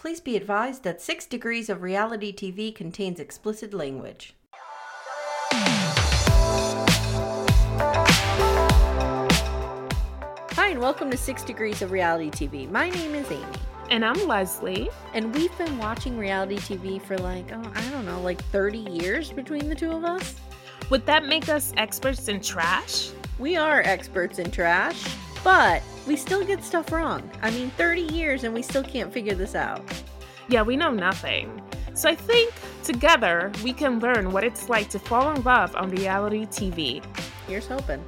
Please be advised that 6 Degrees of Reality TV contains explicit language. Hi, and welcome to 6 Degrees of Reality TV. My name is Amye, And I'm Leslie. and we've been watching reality TV for like, oh, I don't know, like 30 years between the two of us. Would that make us experts in trash? We are experts in trash, but we still get stuff wrong. I mean, 30 years and we still can't figure this out. Yeah, we know nothing. So I think together we can learn what it's like to fall in love on reality TV. Here's hoping.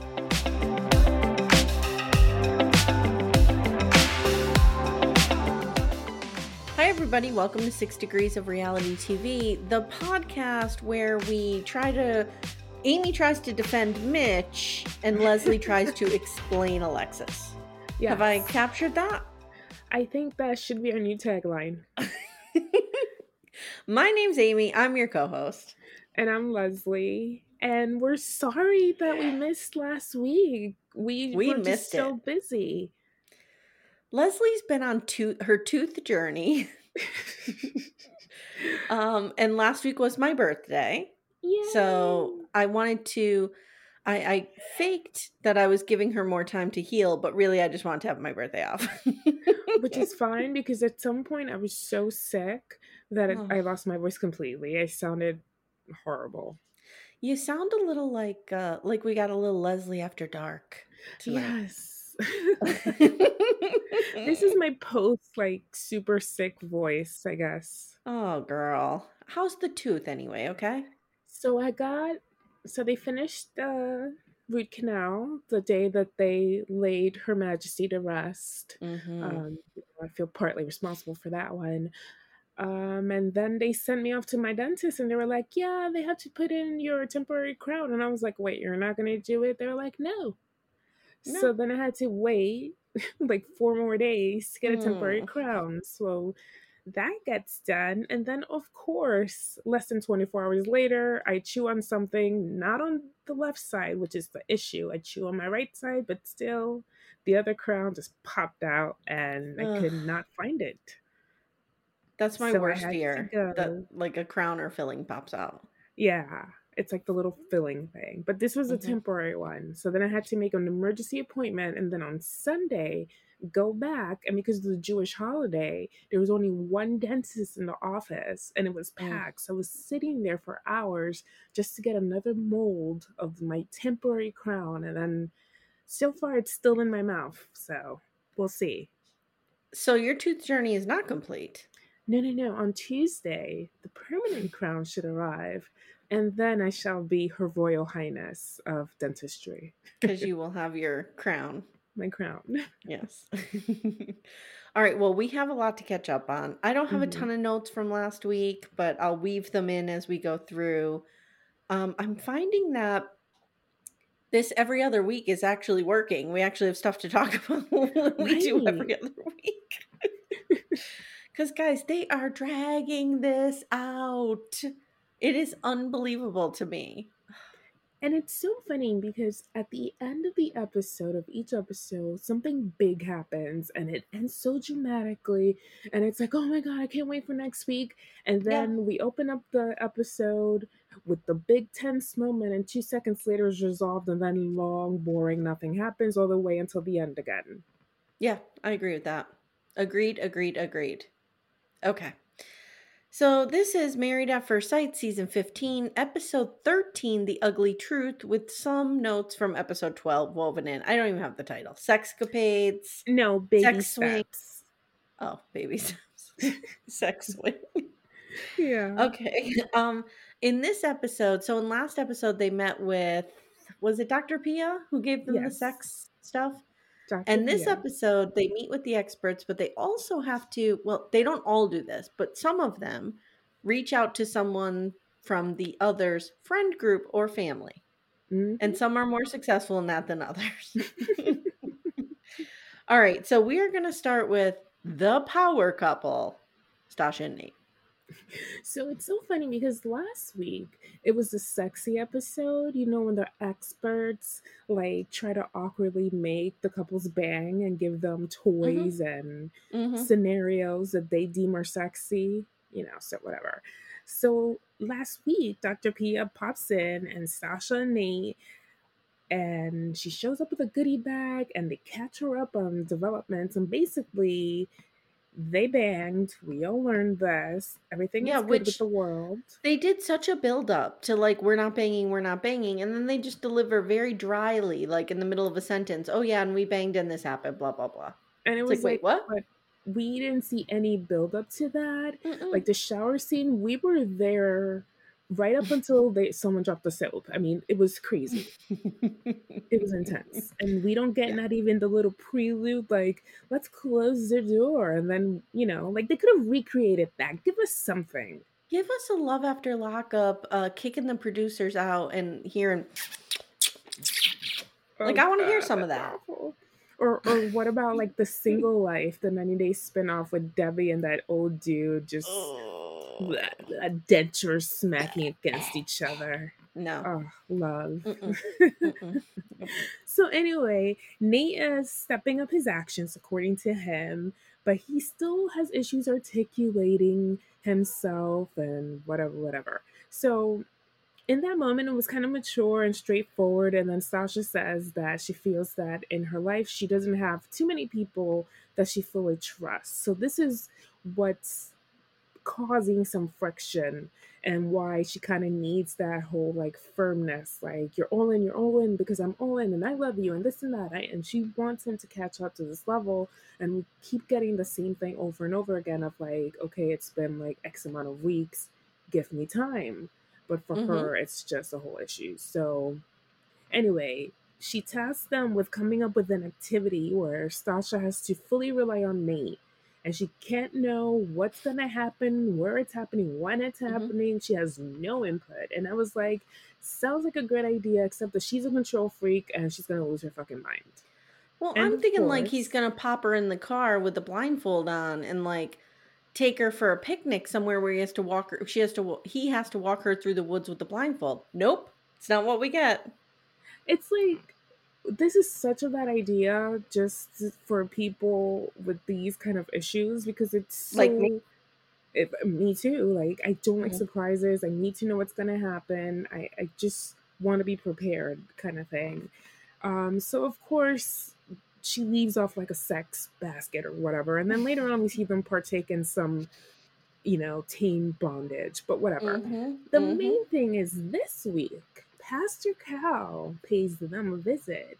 Hi, everybody. Welcome to Six Degrees of Reality TV, the podcast where we try to. Amye tries to defend Mitch, and Leslie tries to explain Alexis. Have I captured that? I think that should be our new tagline. My name's Amye. I'm your co host. And I'm Leslie. And we're sorry that we missed last week. We, We were just missed so it. busy. Leslie's been on tooth her tooth journey. um, and last week was my birthday. So I wanted to I, I faked that I was giving her more time to heal, but really I just wanted to have my birthday off. which is fine because at some point I was so sick that it, Oh. I lost my voice completely. I sounded horrible. you sound a little like uh like we got a little Leslie after dark. tonight. Yes. this is my post like super sick voice, I guess. Oh girl. How's the tooth anyway, okay? So I got so they finished the root canal the day that they laid Her Majesty to rest. Mm-hmm. Um, I feel partly responsible for that one. Um, and then they sent me off to my dentist and they were like, Yeah, they have to put in your temporary crown. And I was like, Wait, you're not going to do it? They were like, No. No. So then I had to wait like four more days to get a temporary Mm. crown. So that gets done. And then, of course, less than 24 hours later, I chew on something not on the left side, which is the issue. I chew on my right side, but still, the other crown just popped out and I could not find it. That's my so worst fear. That like a crown or filling pops out. Yeah, it's like the little filling thing. But this was a Mhm. temporary one. So then I had to make an emergency appointment and then on Sunday go back and because of the Jewish holiday, there was only one dentist in the office and it was Mm. packed. So I was sitting there for hours just to get another mold of my temporary crown and then so far it's still in my mouth. So we'll see. So your tooth journey is not complete. No, no, no. On Tuesday, the permanent crown should arrive, and then I shall be Her Royal Highness of Dentistry. Because you will have your crown. My crown. Yes. All right. Well, we have a lot to catch up on. I don't have a Mhm. ton of notes from last week, but I'll weave them in as we go through. Um, I'm finding that this every other week is actually working. We actually have stuff to talk about when we do every other week. Because, guys, they are dragging this out. It is unbelievable to me. And it's so funny because at the end of the episode, of each episode, something big happens and it ends so dramatically. And it's like, oh my God, I can't wait for next week. And Yeah. then we open up the episode with the big tense moment, and two seconds later is resolved, and then long, boring, nothing happens all the way until the end again. Yeah, I agree with that. Agreed, agreed, agreed. Okay. So this is Married at First Sight, season 15, episode 13, The Ugly Truth, with some notes from episode 12 woven in. I don't even have the title. Sexcapades. No, baby Sex swing. steps. Oh, baby steps. Sex swing. Yeah. Okay. Um, in this episode, so in last episode they met with was it Dr. Pia who gave them the sex stuff? Dr. And this Pia. episode, they meet with the experts, but they also have to, well, they don't all do this, but some of them reach out to someone from the other's friend group or family. Mhm. And some are more successful in that than others. all right. So we are going to start with the power couple, Stasha and Nate. So it's so funny because last week it was the sexy episode, you know, when the experts like try to awkwardly make the couples bang and give them toys and Mhm. scenarios that they deem are sexy, you know, so whatever. So last week, Dr. Pia pops in and Sasha and Nate, and she shows up with a goodie bag and they catch her up on developments and basically they banged. We all learned this. Everything Yeah, is good which- with the world. They did such a build up to like, we're not banging, we're not banging. And then they just deliver very dryly, like in the middle of a sentence. Oh, yeah. And we banged and this happened, blah, blah, blah. And it It's was like, wait, what? We didn't see any build up to that. Mm-mm. Like the shower scene, we were there right up until they someone dropped the soap. I mean, it was crazy. It was intense. And we don't get not even the little prelude, like, let's close the door. And then, you know, like they could have recreated that. Give us something. Give us a love after lockup, uh, kicking the producers out and hearing. Like, I wanna hear some of that. awful. Or, or what about like the single life, the 90 day spinoff with Debbie and that old dude just bleh, a denture smacking against each other. No. Oh, love. Mm-mm. Mm-mm. So anyway, Nate is stepping up his actions according to him, but he still has issues articulating himself and whatever, whatever. So in that moment, it was kind of mature and straightforward. And then Sasha says that she feels that in her life, she doesn't have too many people that she fully trusts. So this is what's causing some friction and why she kind of needs that whole like firmness like you're all in you're all in because i'm all in and i love you and this and that I, and she wants him to catch up to this level and we keep getting the same thing over and over again of like okay it's been like x amount of weeks give me time but for Mhm. her it's just a whole issue so anyway she tasks them with coming up with an activity where stasha has to fully rely on nate and she can't know what's going to happen, where it's happening, when it's Mhm. happening. She has no input. And I was like, sounds like a great idea, except that she's a control freak and she's going to lose her fucking mind. Well, And I'm thinking like he's gonna pop her in the car with the blindfold on and like take her for a picnic somewhere where he has to walk her. She has to. He has to walk her through the woods with the blindfold. Nope, it's not what we get. It's like, this is such a bad idea just for people with these kind of issues because it's so. Like me? If, me too. Like, I don't like Mhm. surprises. I need to know what's going to happen. I, I just want to be prepared, kind of thing. Um, so, of course, she leaves off like a sex basket or whatever. And then later on, we see them partake in some, you know, tame bondage, but whatever. Mhm, The mhm. main thing is this week, Pastor Cal pays them a visit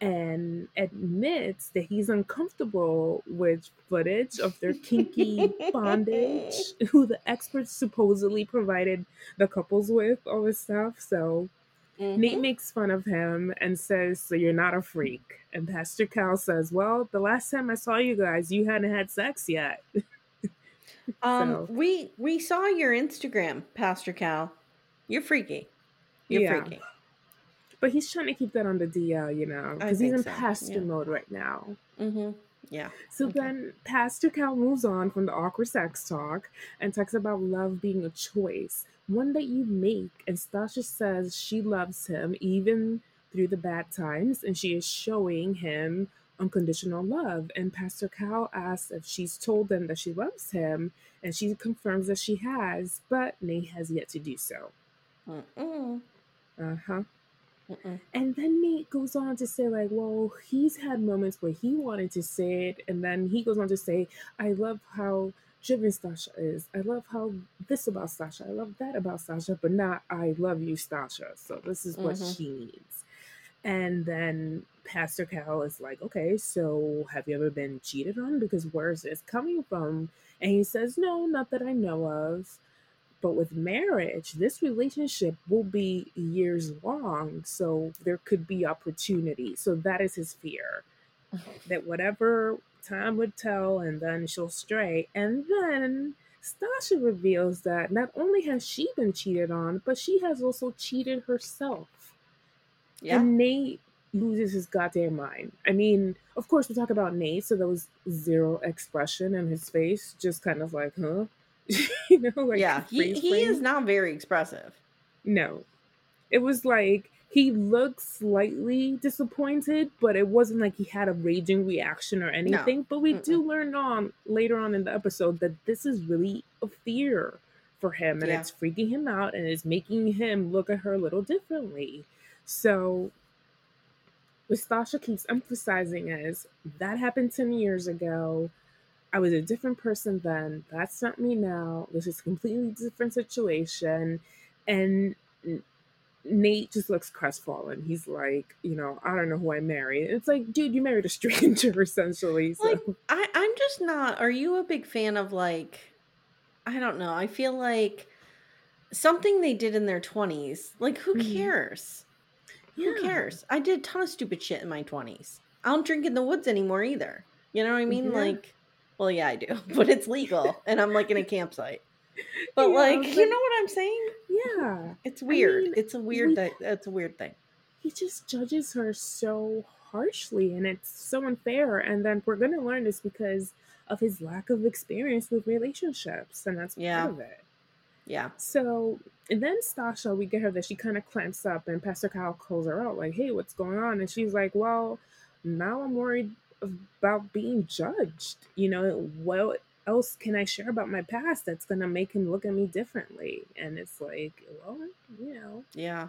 and admits that he's uncomfortable with footage of their kinky bondage, who the experts supposedly provided the couples with, all this stuff. So Nate Mhm. makes fun of him and says, So you're not a freak. And Pastor Cal says, Well, the last time I saw you guys, you hadn't had sex yet. Um, So- we we saw your Instagram, Pastor Cal. You're freaky. You're Yeah. freaky. But he's trying to keep that on the DL, you know, because he's in so, pastor yeah. mode right now. Mm-hmm. Yeah. So Okay. then Pastor Cal moves on from the awkward sex talk and talks about love being a choice, one that you make. And Stasha says she loves him even through the bad times, and she is showing him unconditional love. And Pastor Cal asks if she's told them that she loves him, and she confirms that she has, but Nate has yet to do so. Uh huh. Mm-mm. And then Nate goes on to say, like, well, he's had moments where he wanted to say it, and then he goes on to say, I love how driven Stasha is. I love how this about Stasha. I love that about Stasha, but not I love you, Stasha. So this is what Mhm. she needs. And then Pastor Cal is like, okay, so have you ever been cheated on? Because where's this coming from? And he says, no, not that I know of. But with marriage, this relationship will be years long. So there could be opportunity. So that is his fear. that whatever time would tell, and then she'll stray. And then Stasha reveals that not only has she been cheated on, but she has also cheated herself. Yeah. And Nate loses his goddamn mind. I mean, of course, we talk about Nate, so there was zero expression in his face, just kind of like, huh? you know, like yeah. He, he is not very expressive. No. It was like he looked slightly disappointed, but it wasn't like he had a raging reaction or anything. But we do learn on later on in the episode that this is really a fear for him and Yeah. it's freaking him out and it's making him look at her a little differently. So what Stasha keeps emphasizing is that happened 10 years ago. I was a different person then. That's not me now. This is a completely different situation. And Nate just looks crestfallen. He's like, you know, I don't know who I married. It's like, dude, you married a stranger essentially. So Like, I, I'm just not. Are you a big fan of like, I don't know. I feel like something they did in their 20s, like, who Mhm. cares? yeah. Who cares? I did a ton of stupid shit in my 20s. I don't drink in the woods anymore either. You know what I mean? Yeah. Like, well, yeah, I do, but it's legal and I'm like in a campsite. But Yeah, like, but- you know what I'm saying? Yeah. It's weird. mean, it's a weird. it's a weird thing. He just judges her so harshly and it's so unfair. And then we're gonna learn this because of his lack of experience with relationships. And that's Yeah. part of it. Yeah. So, and then Stasha, we get her that she kind of clamps up, and Pastor Cal calls her out, like, hey, what's going on? And she's like, well, now I'm worried about being judged. You know, what else can I share about my past that's going to make him look at me differently? And it's like, well, you know, Yeah.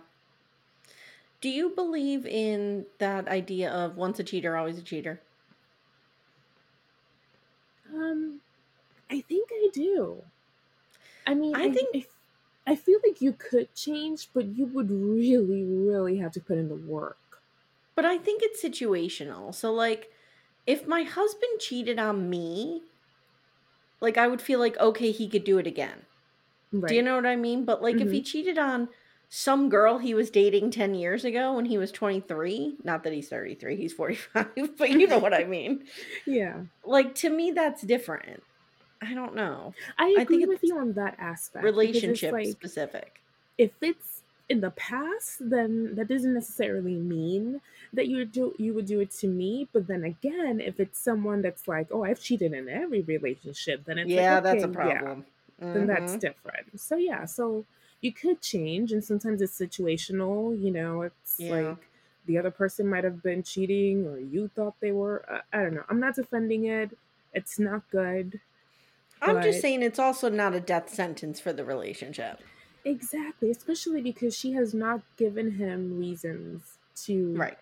Do you believe in that idea of once a cheater, always a cheater? um, I think I do. I mean, I think- I, I feel like you could change, but you would really, really have to put in the work. But I think it's situational. So, like, if my husband cheated on me, like, I would feel like, okay, he could do it again. Right. Do you know what I mean? But, like, if he mm-hmm. cheated on some girl he was dating 10 years ago when he was 23, not that he's 33, he's 45, but you know what I mean. Yeah. Like, to me, that's different. I don't know. I I agree think with you on that aspect. Relationship like specific. if it's in the past, then that doesn't necessarily mean that you would do you would do it to me. But then again, if it's someone that's like, oh, I've cheated in every relationship, then it's like, Yeah, that's a okay, yeah, problem. then that's Mhm. different. So yeah, so you could change, and sometimes it's situational. You know, it's Yeah. like the other person might have been cheating, or you thought they were. Uh, I don't know. I'm not defending it. It's not good. I'm but- just saying it's also not a death sentence for the relationship. Exactly, especially because she has not given him reasons to, Right.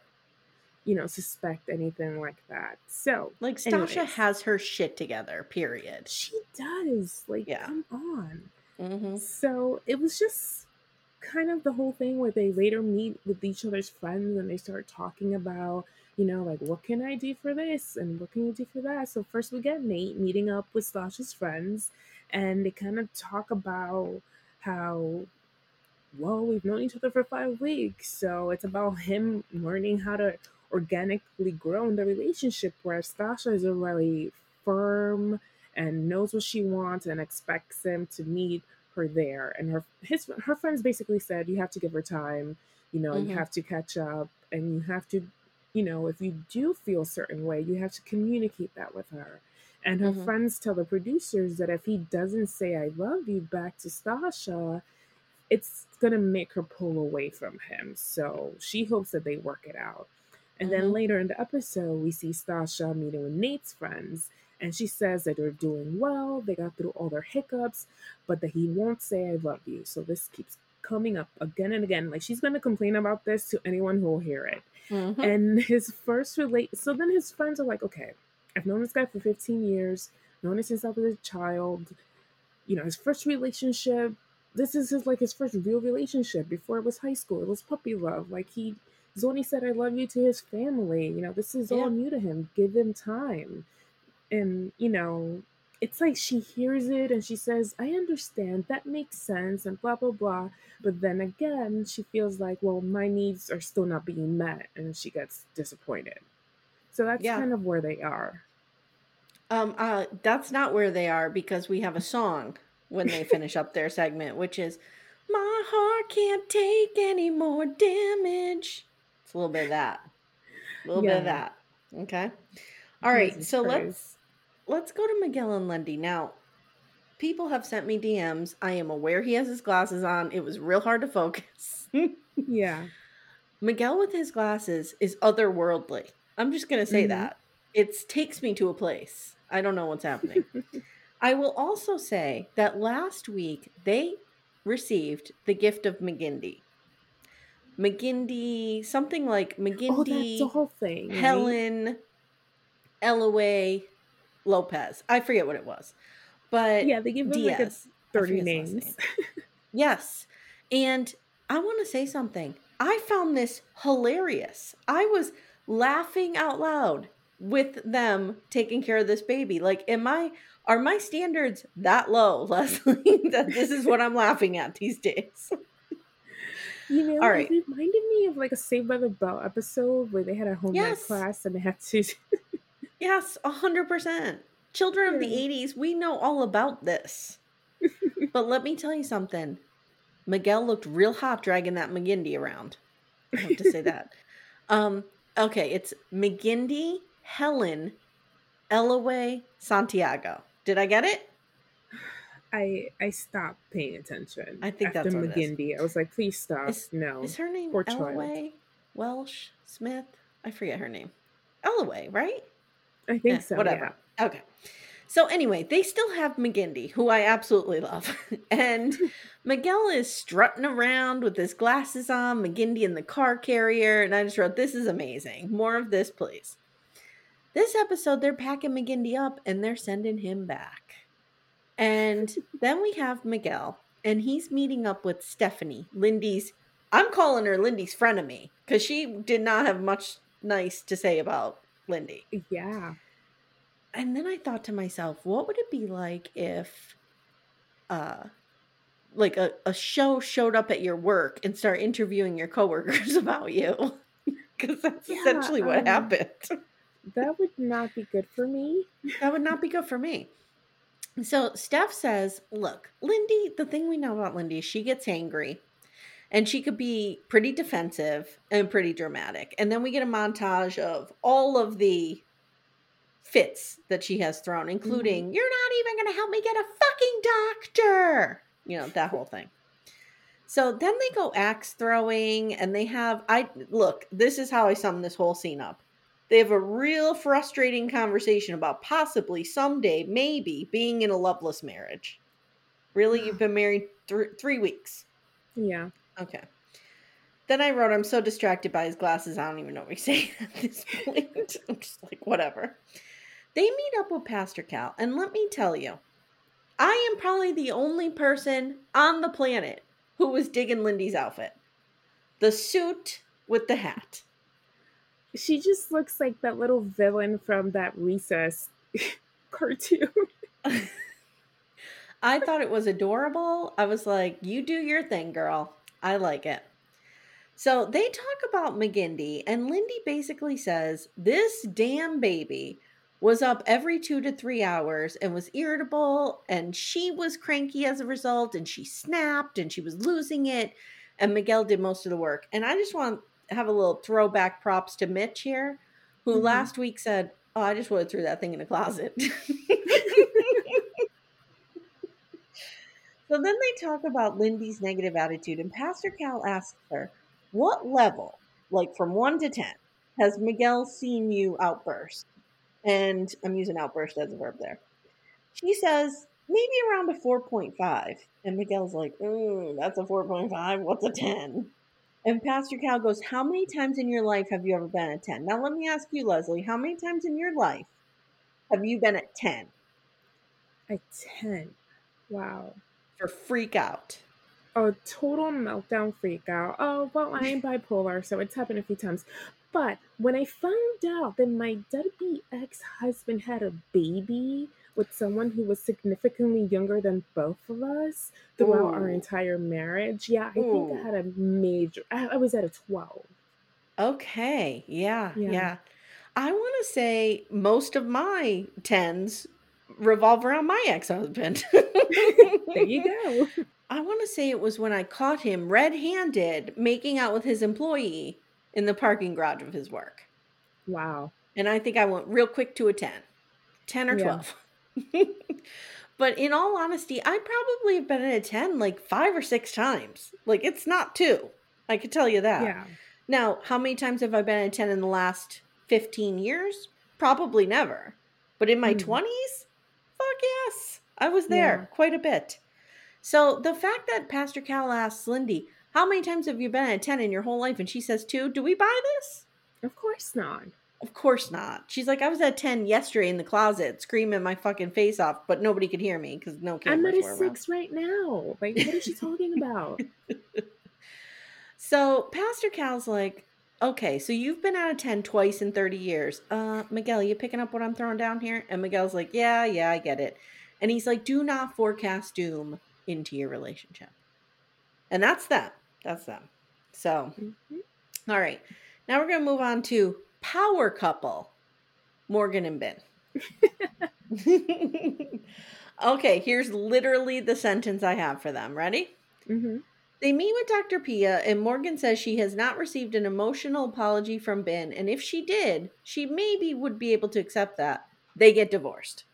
you know, suspect anything like that. So, Like Stasha Anyways. has her shit together, period. she does. Like, Yeah. come on. hmm So, it was just kind of the whole thing where they later meet with each other's friends and they start talking about, you know, like, what can I do for this and what can you do for that? So, first we get Nate meeting up with Stasha's friends and they kind of talk about how well, we've known each other for five weeks. So it's about him learning how to organically grow in the relationship where Stasha is already firm and knows what she wants and expects him to meet her there. And her his her friends basically said you have to give her time, you know, Mhm. you have to catch up and you have to, you know, if you do feel a certain way, you have to communicate that with her. And her Mhm. friends tell the producers that if he doesn't say I love you back to Stasha, it's gonna make her pull away from him. So she hopes that they work it out. And then Mhm. later in the episode, we see Stasha meeting with Nate's friends, and she says that they're doing well, they got through all their hiccups, but that he won't say I love you. So this keeps coming up again and again. Like she's gonna complain about this to anyone who will hear it. Mhm. And his first relate so then his friends are like, okay, I've known this guy for 15 years, known him since I was a child. You know, his first relationship, this is his like his first real relationship before it was high school. It was puppy love. Like he Zoni said I love you to his family. You know, this is Yeah. all new to him. Give him time. And, you know, it's like she hears it and she says, I understand, that makes sense, and blah, blah, blah. But then again, she feels like, well, my needs are still not being met, and she gets disappointed. So that's Yeah. kind of where they are. Um, uh, that's not where they are because we have a song when they finish up their segment, which is "My heart can't take any more damage." It's a little bit of that, a little bit of that. Okay, all right. Jesus so let's let's go to Miguel and Lindy now. People have sent me DMs. I am aware he has his glasses on. It was real hard to focus. Yeah. Miguel with his glasses is otherworldly. I'm just going to say Mhm. that. It takes me to a place. I don't know what's happening. I will also say that last week they received the gift of McGindy. McGindy, something like Oh, that's McGindy, the whole thing. right? Helen, Elaway, Lopez. I forget what it was. But Yeah, they give him like a Diaz. I 30 forget his last names. Yes. And I want to say something. I found this hilarious. I was laughing out loud with them taking care of this baby. Like, am I, are my standards that low, Leslie, that this is what I'm laughing at these days? You know, All right. it reminded me of like a Saved by the Bell episode where they had a home Yes. class and they had to. Yes, a hundred percent. Children of the 80s, we know all about this. but let me tell you something. Miguel looked real hot dragging that McGindy around. I have to say that. Um, okay, it's McGindy, Helen, Elaway, Santiago. Did I get it? I I stopped paying attention. I think after that's what. McGindy. I was like, please stop. Is- no. Is her name Poor child. Welsh? Smith? I forget her name. Elaway, right? I think Eh, so. Whatever. Okay. So anyway, they still have McGindy, who I absolutely love. and Miguel is strutting around with his glasses on, McGindy in the car carrier, and I just wrote, This is amazing. More of this, please. This episode, they're packing McGindy up and they're sending him back. And then we have Miguel, and he's meeting up with Stephanie, Lindy's. I'm calling her Lindy's frenemy because she did not have much nice to say about Lindy. Yeah. And then I thought to myself, what would it be like if uh like a, a show showed up at your work and start interviewing your coworkers about you? Because that's Yeah, essentially what um, happened. That would not be good for me. That would not be good for me. So Steph says, look, Lindy, the thing we know about Lindy is she gets angry and she could be pretty defensive and pretty dramatic. And then we get a montage of all of the fits that she has thrown, including, mm-hmm. you're not even going to help me get a fucking doctor. You know, that whole thing. So then they go axe throwing and they have, I look, this is how I sum this whole scene up. They have a real frustrating conversation about possibly someday, maybe being in a loveless marriage. Really, you've been married th- three weeks. Yeah. Okay. Then I wrote, I'm so distracted by his glasses, I don't even know what he's saying at this point. I'm just like, whatever. They meet up with Pastor Cal, and let me tell you, I am probably the only person on the planet who was digging Lindy's outfit. The suit with the hat. She just looks like that little villain from that recess cartoon. I thought it was adorable. I was like, you do your thing, girl. I like it. So they talk about McGindy, and Lindy basically says this damn baby was up every two to three hours and was irritable, and she was cranky as a result, and she snapped and she was losing it. And Miguel did most of the work. And I just want to have a little throwback props to Mitch here, who Mhm. last week said, Oh, I just would have threw that thing in the closet. So then they talk about Lindy's negative attitude, and Pastor Cal asks her, What level, like from one to 10, has Miguel seen you outburst? And I'm using outburst as a verb there. She says, Maybe around a 4.5. And Miguel's like, Ooh, that's a 4.5. What's a 10? And Pastor Cal goes, How many times in your life have you ever been at 10? Now, let me ask you, Leslie, how many times in your life have you been at 10 A 10. Wow. for freak out? A total meltdown freak out. Oh, well, I am bipolar, so it's happened a few times. But when I found out that my deadbeat ex husband had a baby with someone who was significantly younger than both of us throughout our entire marriage, yeah, I think I had a major. I, I was at a 12. Okay. Yeah, Yeah. yeah. I want to say most of my tens revolve around my ex-husband. there you go. I want to say it was when I caught him red-handed making out with his employee in the parking garage of his work. Wow. And I think I went real quick to a 10. 10 or Yeah. 12. but in all honesty, I probably have been in a 10 like 5 or 6 times. Like it's not 2. I could tell you that. Yeah. Now, how many times have I been in a 10 in the last 15 years? Probably never. But in my Hmm. 20s? Fuck yes. I was there Yeah. quite a bit. So the fact that Pastor Cal asks Lindy, how many times have you been at a 10 in your whole life? And she says two, do we buy this? Of course not. Of course not. She's like, I was at 10 yesterday in the closet screaming my fucking face off, but nobody could hear me because no cameras I'm at a around. six right now. Like, what is she talking about? So Pastor Cal's like, okay, so you've been out of 10 twice in 30 years. Uh, Miguel, you picking up what I'm throwing down here? And Miguel's like, yeah, yeah, I get it. And he's like, do not forecast doom into your relationship. And that's them. That's them. So, Mhm. all right. Now we're going to move on to power couple, Morgan and Binh. okay, here's literally the sentence I have for them. Ready? hmm They meet with Dr. Pia, and Morgan says she has not received an emotional apology from Binh, and if she did, she maybe would be able to accept that. They get divorced.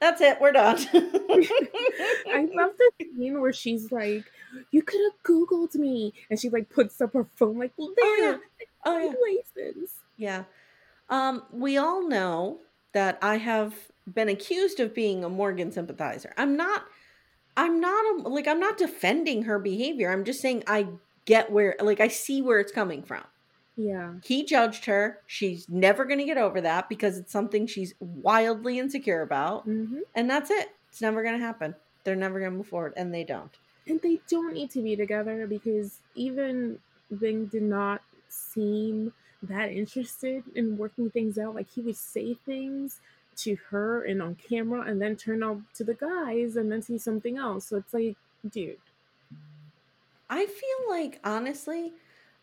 That's it. We're done. I love the scene where she's like, "You could have Googled me," and she like puts up her phone, like, "Well, Oh, yeah. Oh, yeah. license." Yeah. Um, we all know that I have been accused of being a Morgan sympathizer. I'm not I'm not a, like I'm not defending her behavior. I'm just saying I get where like I see where it's coming from. Yeah, He judged her. She's never going to get over that because it's something she's wildly insecure about. hmm And that's it. It's never going to happen. They're never going to move forward and they don't. and they don't need to be together because even Binh did not seem that interested in working things out. Like he would say things to her and on camera, and then turn out to the guys, and then see something else. So it's like, dude, I feel like honestly,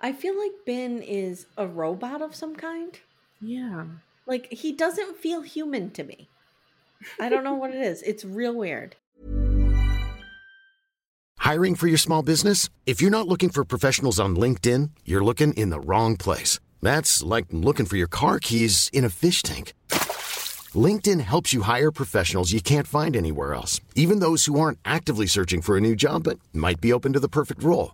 I feel like Binh is a robot of some kind. yeah. Like he doesn't feel human to me. I don't know what it is. It's real weird. Hiring for your small business? If you're not looking for professionals on LinkedIn, you're looking in the wrong place. That's like looking for your car keys in a fish tank. LinkedIn helps you hire professionals you can't find anywhere else, even those who aren't actively searching for a new job but might be open to the perfect role.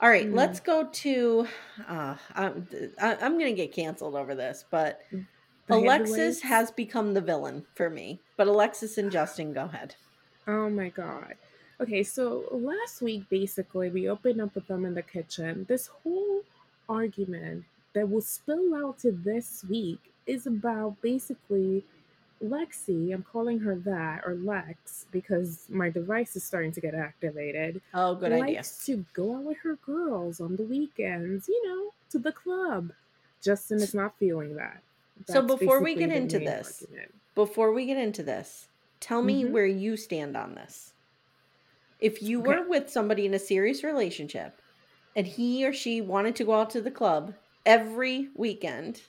All right, Mm. let's go to. Uh, I'm, I'm going to get canceled over this, but The Alexis has become the villain for me. But Alexis and Justin, go ahead. Oh my god. Okay, so last week basically we opened up with them in the kitchen. This whole argument that will spill out to this week is about basically Lexi. I'm calling her that or Lex because my device is starting to get activated. Oh, good idea. likes to go out with her girls on the weekends, you know, to the club. Justin is not feeling that. So before we get into this, argument. Before we get into this, tell me Mhm. where you stand on this. If you Okay. were with somebody in a serious relationship and he or she wanted to go out to the club every weekend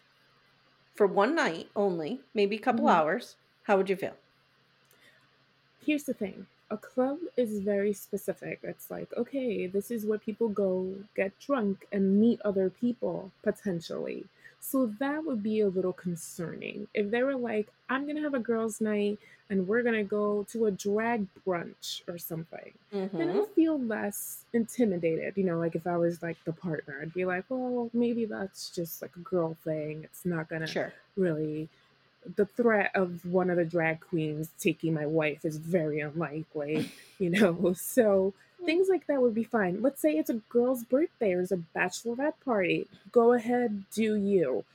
for one night only, maybe a couple Mhm. hours, how would you feel? here's the thing a club is very specific it's like okay this is where people go get drunk and meet other people potentially So that would be a little concerning. If they were like, I'm going to have a girls' night and we're to go to a drag brunch or something, then Mm-hmm. I'd feel less intimidated. You know, like if I was like the partner, I'd be like, well, maybe that's just like a girl thing. It's not to Sure. really. The threat of one of the drag queens taking my wife is very unlikely, you know? So things like that would be fine. Let's say it's a girl's birthday or it's a bachelorette party. Go ahead, do you.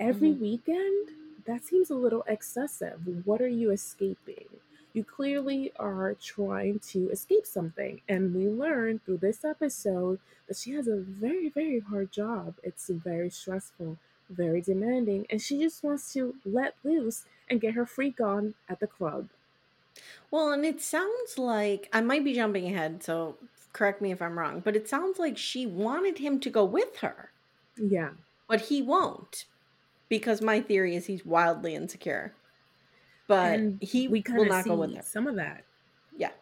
Every Mhm. weekend, that seems a little excessive. What are you escaping? You clearly are trying to escape something. And we learned through this episode that she has a very, very hard job. It's very stressful, very demanding, and she just wants to let loose and get her freak on at the club. Well, and it sounds like I might be jumping ahead, so correct me if I'm wrong, but it sounds like she wanted him to go with her, Yeah. but he won't because my theory is he's wildly insecure. But and he we will kind of not see go with her. some of that. Yeah.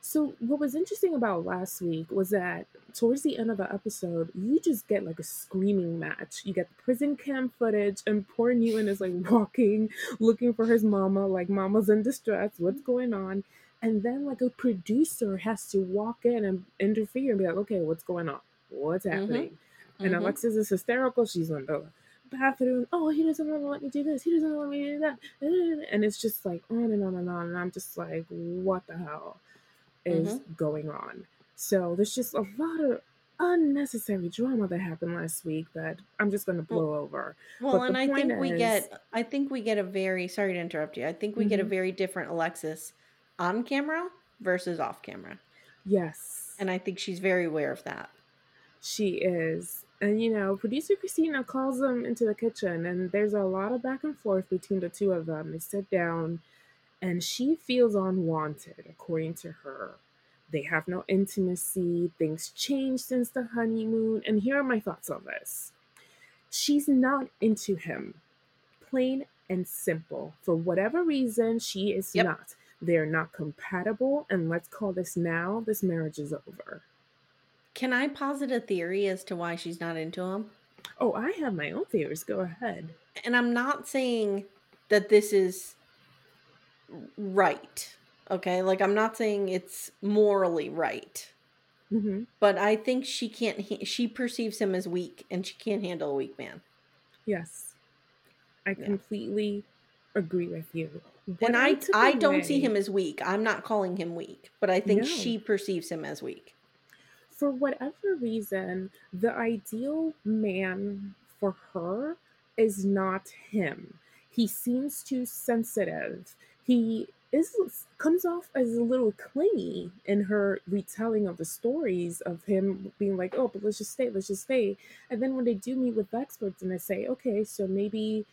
So what was interesting about last week was that towards the end of the episode, you just get like a screaming match. You get the prison cam footage, and poor Newton is like walking, looking for his mama, like mama's in distress. What's going on? And then like a producer has to walk in and interfere and be like, okay, what's going on? What's Mhm. happening? And Mhm. Alexis is hysterical. She's in the bathroom. Oh, he doesn't want to let me do this. He doesn't want me to do that. And it's just like on and on and on. And I'm just like, what the hell is Mm-hmm. going on? So there's just a lot of unnecessary drama that happened last week that I'm just going to blow over. Well, and I think we get I think we get a very sorry to interrupt you. I think we get a Mhm. very different Alexis on camera versus off camera. Yes. And I think she's very aware of that. She is. And you know, producer Christina calls them into the kitchen, and there's a lot of back and forth between the two of them. They sit down, and she feels unwanted, according to her. They have no intimacy, things change since the honeymoon. And here are my thoughts on this she's not into him, plain and simple. For whatever reason, she is Yep. not. They're not compatible, and let's call this now this marriage is over. Can I posit a theory as to why she's not into him? Oh, I have my own theories. Go ahead. And I'm not saying that this is right. Okay? Like I'm not saying it's morally right. hmm But I think she can't ha- she perceives him as weak and she can't handle a weak man. Yes, I Yeah. completely agree with you. What and I I don't see him as weak. I'm not calling him weak, but I think No. she perceives him as weak. For whatever reason, the ideal man for her is not him. He seems too sensitive. He is comes off as a little clingy in her retelling of the stories of him being like, "Oh, but let's just stay, let's just stay." And then when they do meet with experts and they say, "Okay, so maybe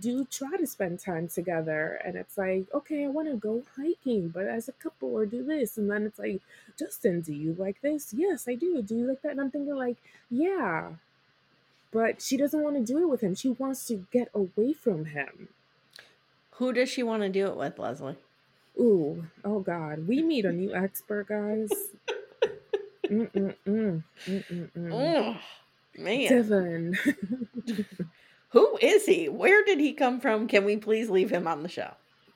do try to spend time together," and it's like, "Okay, I want to go hiking, but as a couple or do this," and then it's like, Justin, do you like this? Yes, I do. Do you like that? And I'm thinking, like, yeah. But she doesn't want to do it with him. She wants to get away from him. Who does she want to do it with, Leslie? Ooh, oh God. We meet a new expert, guys. Mm-mm-mm. Mm-mm-mm. Oh, man. Devin. Who is he? Where did he come from? Can we please leave him on the show?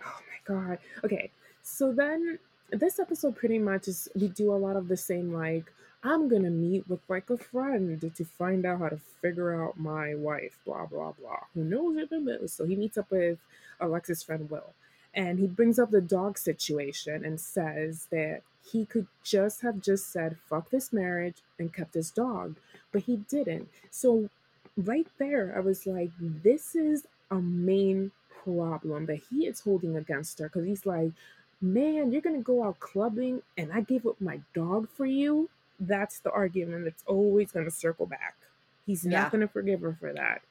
Oh my god. Okay, so then this episode pretty much is we do a lot of the same like I'm gonna meet with like a friend to find out how to figure out my wife, blah blah blah. Who knows it most? So he meets up with Alexis' friend Will, and he brings up the dog situation and says that he could just have just said fuck this marriage and kept his dog, but he didn't. So right there, I was like, this is a main problem that he is holding against her because he's like, man, you're gonna go out clubbing and I gave up my dog for you. That's the argument that's always gonna circle back. He's Yeah. not gonna forgive her for that.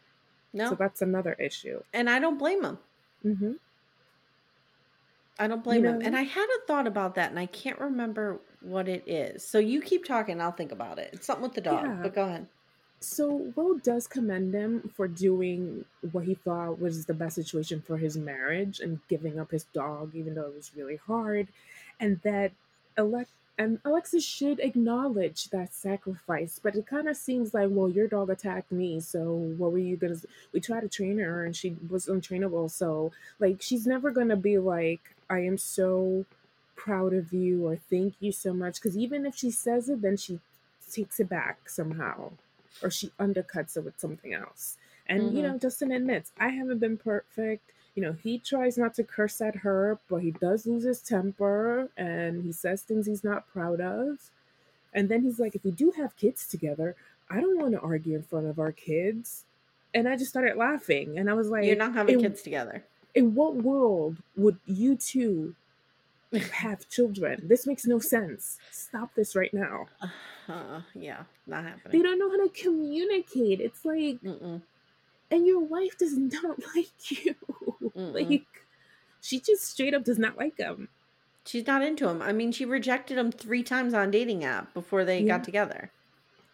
No. So that's another issue. and I don't blame him. hmm I don't blame him. know- And I had a thought about that and I can't remember what it is. So you keep talking, I'll think about it. It's something with the dog, Yeah. but go ahead. So Will does commend him for doing what he thought was the best situation for his marriage and giving up his dog, even though it was really hard, and that elect And Alexis should acknowledge that sacrifice, but it kind of seems like, well, your dog attacked me, so what were you gonna? We tried to train her, and she was untrainable. So, like, she's never gonna be like, I am so proud of you, or thank you so much. Because even if she says it, then she takes it back somehow, or she undercuts it with something else. And mm-hmm. you know, Justin admits, I haven't been perfect you know, he tries not to curse at her, but he does lose his temper and he says things he's not proud of. And then he's like, if we do have kids together, I don't want to argue in front of our kids. And I just started laughing. And I was like, You're not having kids together. In what world would you two have children? This makes no sense. Stop this right now. Uh, yeah, not happening. They don't know how to communicate. It's like, Mm-mm and your wife does not like you. like she just straight up does not like him. She's not into him. I mean, she rejected him three times on dating app before they yeah. got together.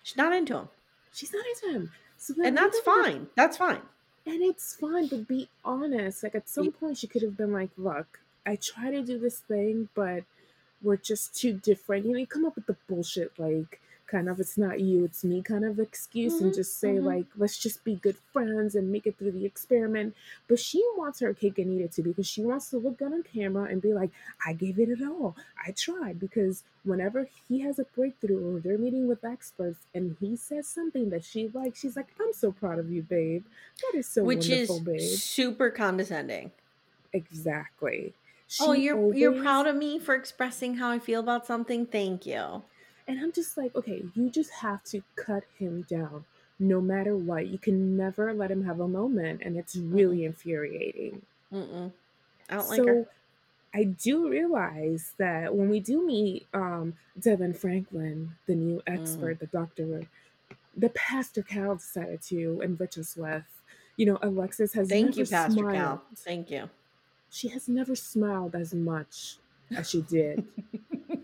She's not into him. She's not into him. So and that's fine. That's fine. And it's fine, but be honest. Like at some point, she could have been like, "Look, I try to do this thing, but we're just too different." You know, you come up with the bullshit like, kind of it's not you it's me kind of excuse mm-hmm, and just say mm-hmm. like let's just be good friends and make it through the experiment but she wants her cake and eat it too because she wants to look good on camera and be like i gave it at all i tried because whenever he has a breakthrough or they're meeting with experts and he says something that she likes she's like i'm so proud of you babe that is so which wonderful, is babe. super condescending exactly she oh you're always... you're proud of me for expressing how i feel about something thank you and I'm just like, okay, you just have to cut him down no matter what. You can never let him have a moment. And it's really mm infuriating. Mm-mm. I don't so, like her. I do realize that when we do meet um, Devin Franklin, the new expert, mm. the doctor, the Pastor Cal decided to enrich us with, you know, Alexis has Thank you, Pastor smiled. Cal. Thank you. She has never smiled as much as she did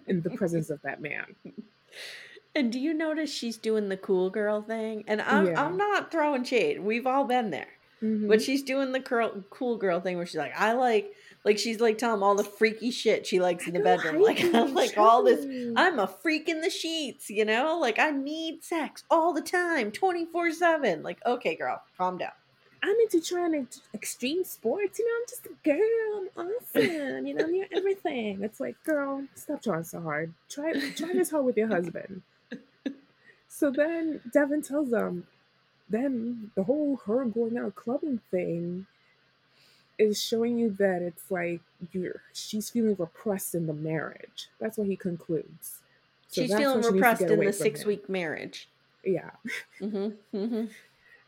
in the presence of that man. And do you notice she's doing the cool girl thing? And I'm yeah. I'm not throwing shade. We've all been there. Mm-hmm. But she's doing the curl, cool girl thing where she's like, I like like she's like telling all the freaky shit she likes in the bedroom. Like I'm like all this I'm a freak in the sheets, you know? Like I need sex all the time, 24/7. Like okay, girl, calm down. I'm into trying to extreme sports. You know, I'm just a girl. I'm awesome. You know, I'm everything. It's like, girl, stop trying so hard. Try try this hard with your husband. So then Devin tells them, then the whole her going out clubbing thing is showing you that it's like you're she's feeling repressed in the marriage. That's what he concludes. So she's feeling repressed in the six week marriage. Yeah. Mm-hmm, mm-hmm.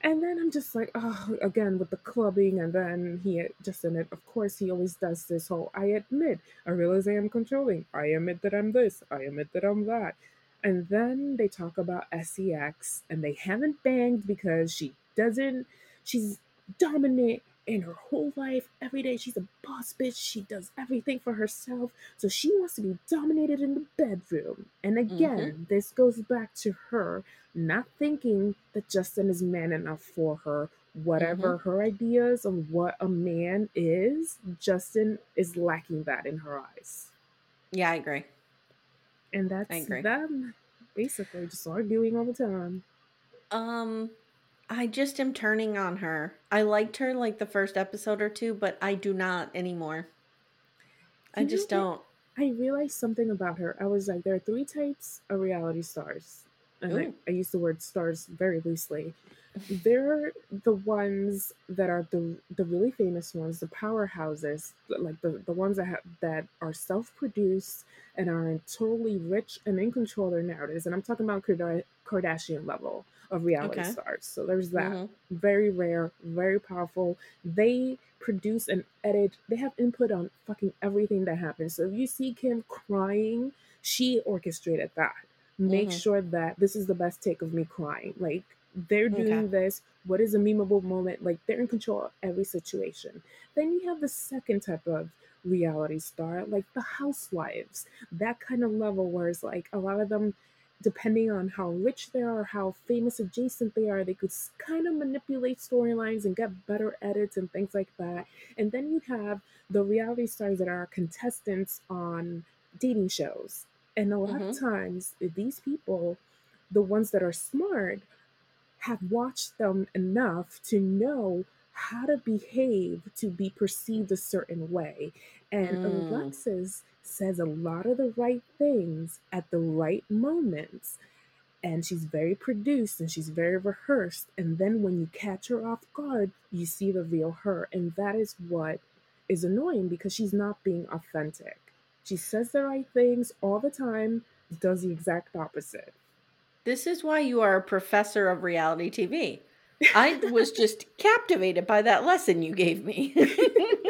And then I'm just like, oh, again with the clubbing, and then he just in it. Of course, he always does this whole. I admit, I realize I am controlling. I admit that I'm this. I admit that I'm that. And then they talk about sex, and they haven't banged because she doesn't. She's dominant in her whole life. Every day, she's a boss bitch. She does everything for herself. So she wants to be dominated in the bedroom. And again, mm-hmm. this goes back to her not thinking that Justin is man enough for her. Whatever mm-hmm. her ideas of what a man is, Justin is lacking that in her eyes. Yeah, I agree. And that's agree. them basically just arguing all the time. Um, I just am turning on her. I liked her like the first episode or two, but I do not anymore. I just don't. I realized something about her. I was like, there are three types of reality stars and I, I, use the word stars very loosely. They're the ones that are the the really famous ones, the powerhouses, like the, the ones that have, that are self produced and are totally rich and in control of their narratives. And I'm talking about Kardashian level of reality okay. stars. So there's that. Mm-hmm. Very rare, very powerful. They produce and edit. They have input on fucking everything that happens. So if you see Kim crying, she orchestrated that make mm-hmm. sure that this is the best take of me crying. Like they're doing okay. this. What is a memeable moment? Like they're in control of every situation. Then you have the second type of reality star, like the housewives, that kind of level where it's like a lot of them, depending on how rich they are, how famous adjacent they are, they could kind of manipulate storylines and get better edits and things like that. And then you have the reality stars that are contestants on dating shows And a lot Mhm. of times, eh, these people, the ones that are smart, have watched them enough to know how to behave to be perceived a certain way. And Mm. Alexis says a lot of the right things at the right moments. And she's very produced and she's very rehearsed. And then when you catch her off guard, you see the real her. And that is what is annoying because she's not being authentic. She says the right things all the time, does the exact opposite. This is why you are a professor of reality TV. I was just captivated by that lesson you gave me.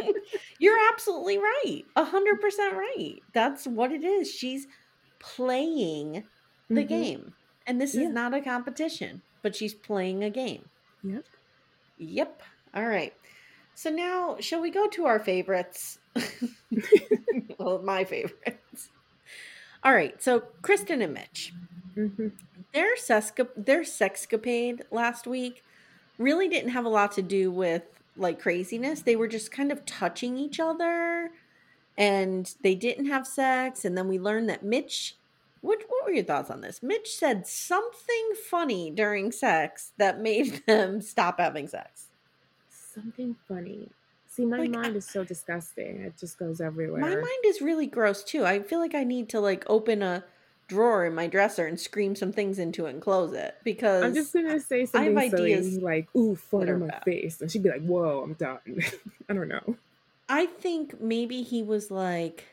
You're absolutely right. A hundred percent right. That's what it is. She's playing the Mhm. game. And this Yeah. is not a competition, but she's playing a game. Yep. Yep. All right. So now, shall we go to our favorites? well, my favorites. All right. So, Kristen and Mitch, hmm their sesca- their sexcapade last week really didn't have a lot to do with like craziness. They were just kind of touching each other, and they didn't have sex. And then we learned that Mitch. What, what were your thoughts on this? Mitch said something funny during sex that made them stop having sex. Something funny. See, my Like, mind is so disgusting. It just goes everywhere. My mind is really gross too. I feel like I need to like open a drawer in my dresser and scream some things into it and close it because I'm just gonna say I have something silly ideas like "ooh, fart on my face," and she'd be like, "Whoa, I'm done." I don't know. I think maybe he was like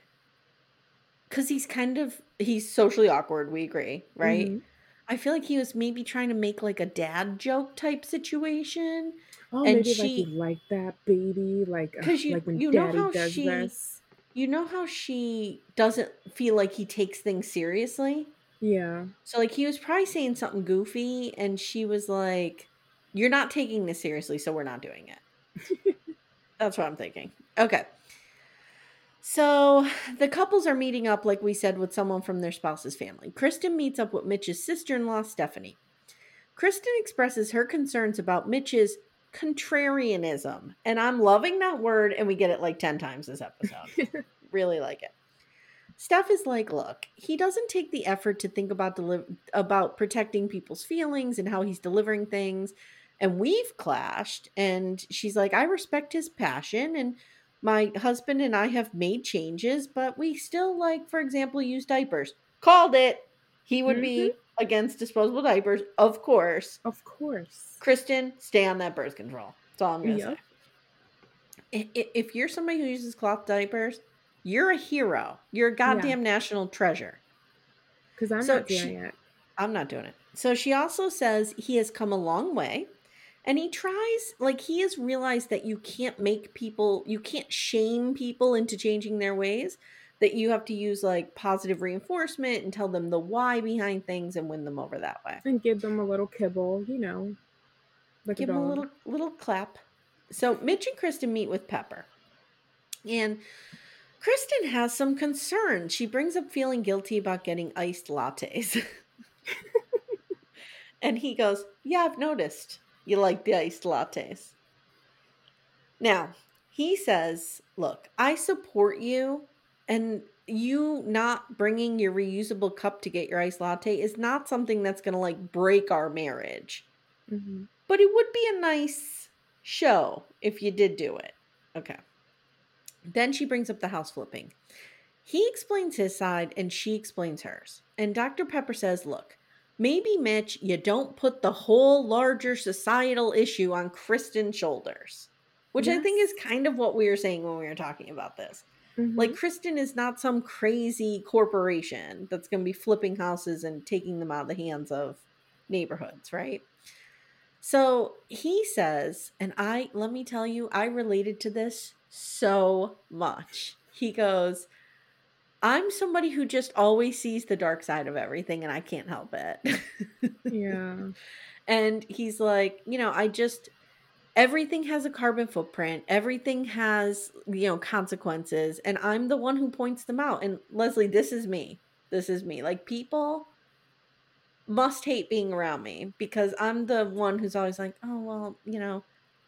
cuz he's kind of he's socially awkward, we agree, right? Mhm. I feel like he was maybe trying to make like a dad joke type situation Oh, And maybe like she- you like that, baby. Like, uh, you- like when you know daddy how does she- this. You know how she doesn't feel like he takes things seriously? Yeah. So like he was probably saying something goofy and she was like, You're not taking this seriously, so we're not doing it. That's what I'm thinking. Okay. So the couples are meeting up, like we said, with someone from their spouse's family. Kristen meets up with Mitch's sister in law, Stephanie. Kristen expresses her concerns about Mitch's contrarianism. And I'm loving that word, and we get it like 10 times this episode. really like it. Steph is like, look, he doesn't take the effort to think about deli- about protecting people's feelings and how he's delivering things. And we've clashed. And she's like, I respect his passion. And my husband and I have made changes, but we still, like, for example, use diapers. Called it. He would be mm-hmm. Against disposable diapers, of course. Of course. Kristen, stay on that birth control. That's all I'm going to Yep. say. If you're somebody who uses cloth diapers, you're a hero. You're a goddamn national treasure. Because I'm So not doing she- it. I'm not doing it. So she also says he has come a long way and he tries, like, he has realized that you can't make people, you can't shame people into changing their ways, that you have to use like positive reinforcement and tell them the why behind things and win them over that way. And give them a little kibble, you know. Like give a him a little little clap. So Mitch and Kristen meet with Pepper. And Kristen has some concerns. She brings up feeling guilty about getting iced lattes. and he goes, Yeah, I've noticed you like the iced lattes. Now, he says, Look, I support you, and you not bringing your reusable cup to get your iced latte is not something that's going to like break our marriage Mhm. but it would be a nice show if you did do it. Okay. Then she brings up the house flipping. He explains his side and she explains hers. And Dr. Pepper says, Look, maybe, Mitch, you don't put the whole larger societal issue on Kristen's shoulders, which I think is kind of what we were saying when we were talking about this. Mhm. Like, Kristen is not some crazy corporation that's going to be flipping houses and taking them out of the hands of neighborhoods, right? So he says, and I, let me tell you, I related to this so much. He goes, I'm somebody who just always sees the dark side of everything and I can't help it. yeah. And he's like, you know, I just everything has a carbon footprint. Everything has, you know, consequences and I'm the one who points them out. And Leslie, this is me. This is me. Like people must hate being around me because I'm the one who's always like, "Oh, well, you know,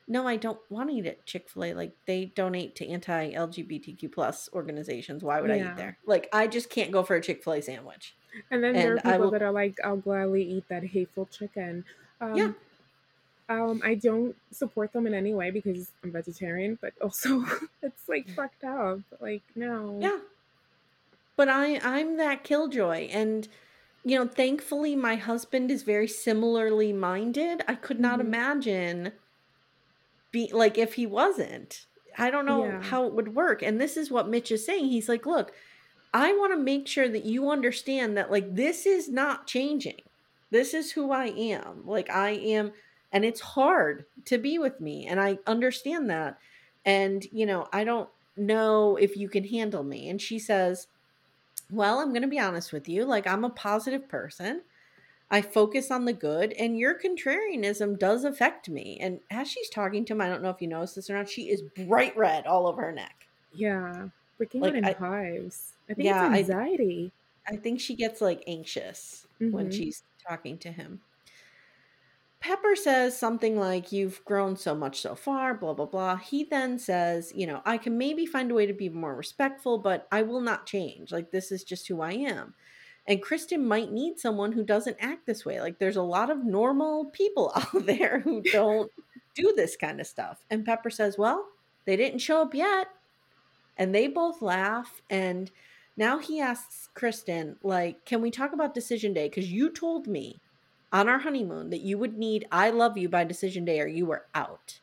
no, I don't want to eat at Chick fil A. Like, they donate to anti LGBTQ plus organizations. Why would I eat there? Like, I just can't go for a Chick fil A sandwich. And then there are people will- that are like, I'll gladly eat that hateful chicken. Um, Yeah. Um, I don't support them in any way because I'm vegetarian, but also it's like fucked up. Like, no. Yeah. But I I'm that killjoy and you know, thankfully my husband is very similarly minded. I could not Mhm. imagine be like if he wasn't. I don't know Yeah. how it would work. And this is what Mitch is saying. He's like, "Look, I want to make sure that you understand that like this is not changing. This is who I am. Like I am and it's hard to be with me and I understand that. And you know, I don't know if you can handle me." And she says, "Well, I'm going to be honest with you. Like I'm a positive person. I focus on the good, and your contrarianism does affect me. And as she's talking to him, I don't know if you noticed this or not, she is bright red all over her neck. Yeah. Freaking Like, out in I- hives. I think Yeah, it's anxiety. I think she gets like anxious when Mhm. she's talking to him. Pepper says something like, You've grown so much so far, blah, blah, blah. He then says, You know, I can maybe find a way to be more respectful, but I will not change. Like, this is just who I am. And Kristen might need someone who doesn't act this way. Like, there's a lot of normal people out there who don't do this kind of stuff. And Pepper says, Well, they didn't show up yet. And they both laugh. And now he asks Kristen, like, can we talk about decision day? Because you told me on our honeymoon that you would need I love you by decision day or you were out.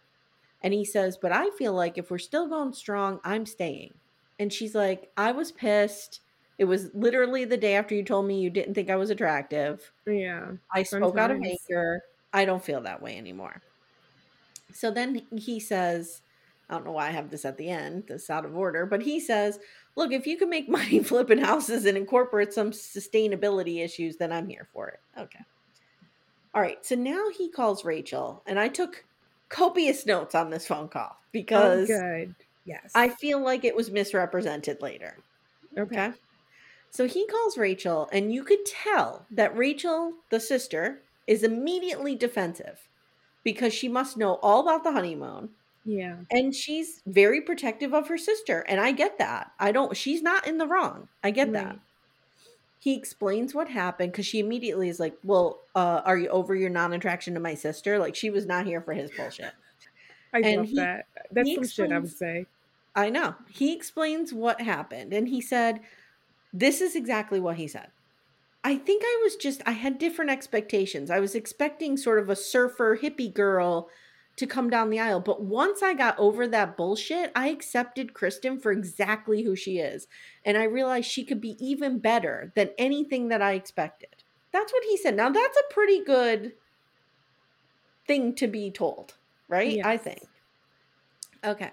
And he says, but I feel like if we're still going strong, I'm staying. And she's like, I was pissed. It was literally the day after you told me you didn't think I was attractive. Yeah. I spoke out of anger. I don't feel that way anymore. So then he says, I don't know why I have this at the end, this out of order, but he says, Look, if you can make money flipping houses and incorporate some sustainability issues, then I'm here for it. Okay. All right. So now he calls Rachel, and I took copious notes on this phone call Oh, because good. Yes. I feel like it was misrepresented later. okay. Okay. So he calls Rachel, and you could tell that Rachel, the sister, is immediately defensive because she must know all about the honeymoon Yeah. and she's very protective of her sister. And I get that. I don't, she's not in the wrong. I get that. He explains what happened because she immediately is like, Well, uh, are you over your non attraction to my sister? Like, she was not here for his bullshit. I And love he- that. That's some shit I would say. I know. He explains what happened and he said, This is exactly what he said. I think I was just, I had different expectations. I was expecting sort of a surfer hippie girl to come down the aisle. But once I got over that bullshit, I accepted Kristen for exactly who she is. And I realized she could be even better than anything that I expected. That's what he said. Now, that's a pretty good thing to be told, right? I think. Okay.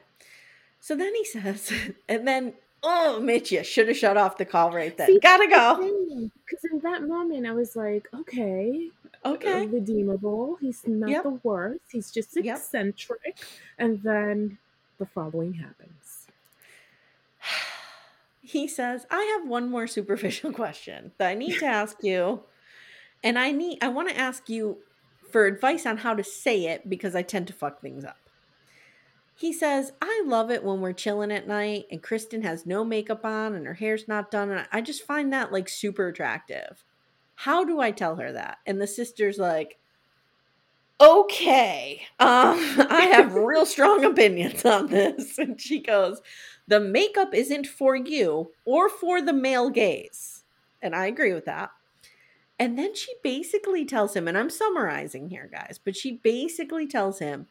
So then he says, and then, oh, Mitch, you should have shut off the call right then. See, Gotta go. Because in that moment, I was like, okay, Okay. redeemable. He's not Yep. the worst. He's just Yep. eccentric. And then the following happens. He says, I have one more superficial question that I need to ask you. And I need I want to ask you for advice on how to say it because I tend to fuck things up. He says, I love it when we're chilling at night and Kristen has no makeup on and her hair's not done. And I just find that like super attractive. How do I tell her that? And the sister's like, okay, um, I have real strong opinions on this. And she goes, the makeup isn't for you or for the male gaze. And I agree with that. And then she basically tells him, and I'm summarizing here, guys, but she basically tells him,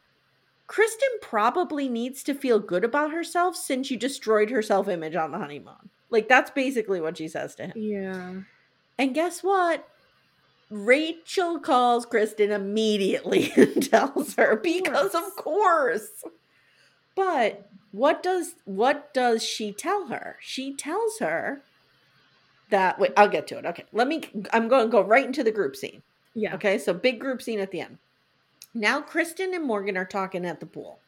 Kristen probably needs to feel good about herself since you destroyed her self image on the honeymoon. Like, that's basically what she says to him. Yeah. And guess what? Rachel calls Kristen immediately and tells her because of course. But what does what does she tell her? She tells her that wait, I'll get to it. Okay. Let me I'm going to go right into the group scene. Yeah. Okay, so big group scene at the end. Now Kristen and Morgan are talking at the pool.